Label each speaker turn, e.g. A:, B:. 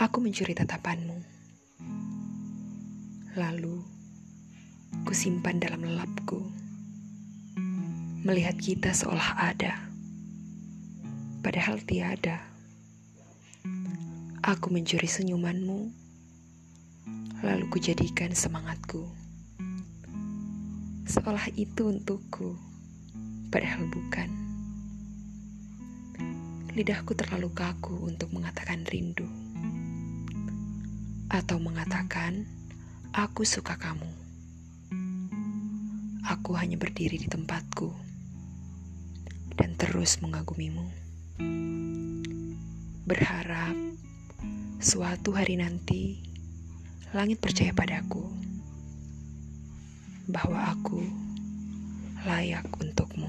A: Aku mencuri tatapanmu. Lalu, kusimpan dalam lelapku. Melihat kita seolah ada. Padahal tiada. Aku mencuri senyumanmu. Lalu kujadikan semangatku. Seolah itu untukku. Padahal bukan. Lidahku terlalu kaku untuk mengatakan rindu atau mengatakan, "Aku suka kamu." Aku hanya berdiri di tempatku dan terus mengagumimu, berharap suatu hari nanti langit percaya padaku bahwa aku layak untukmu.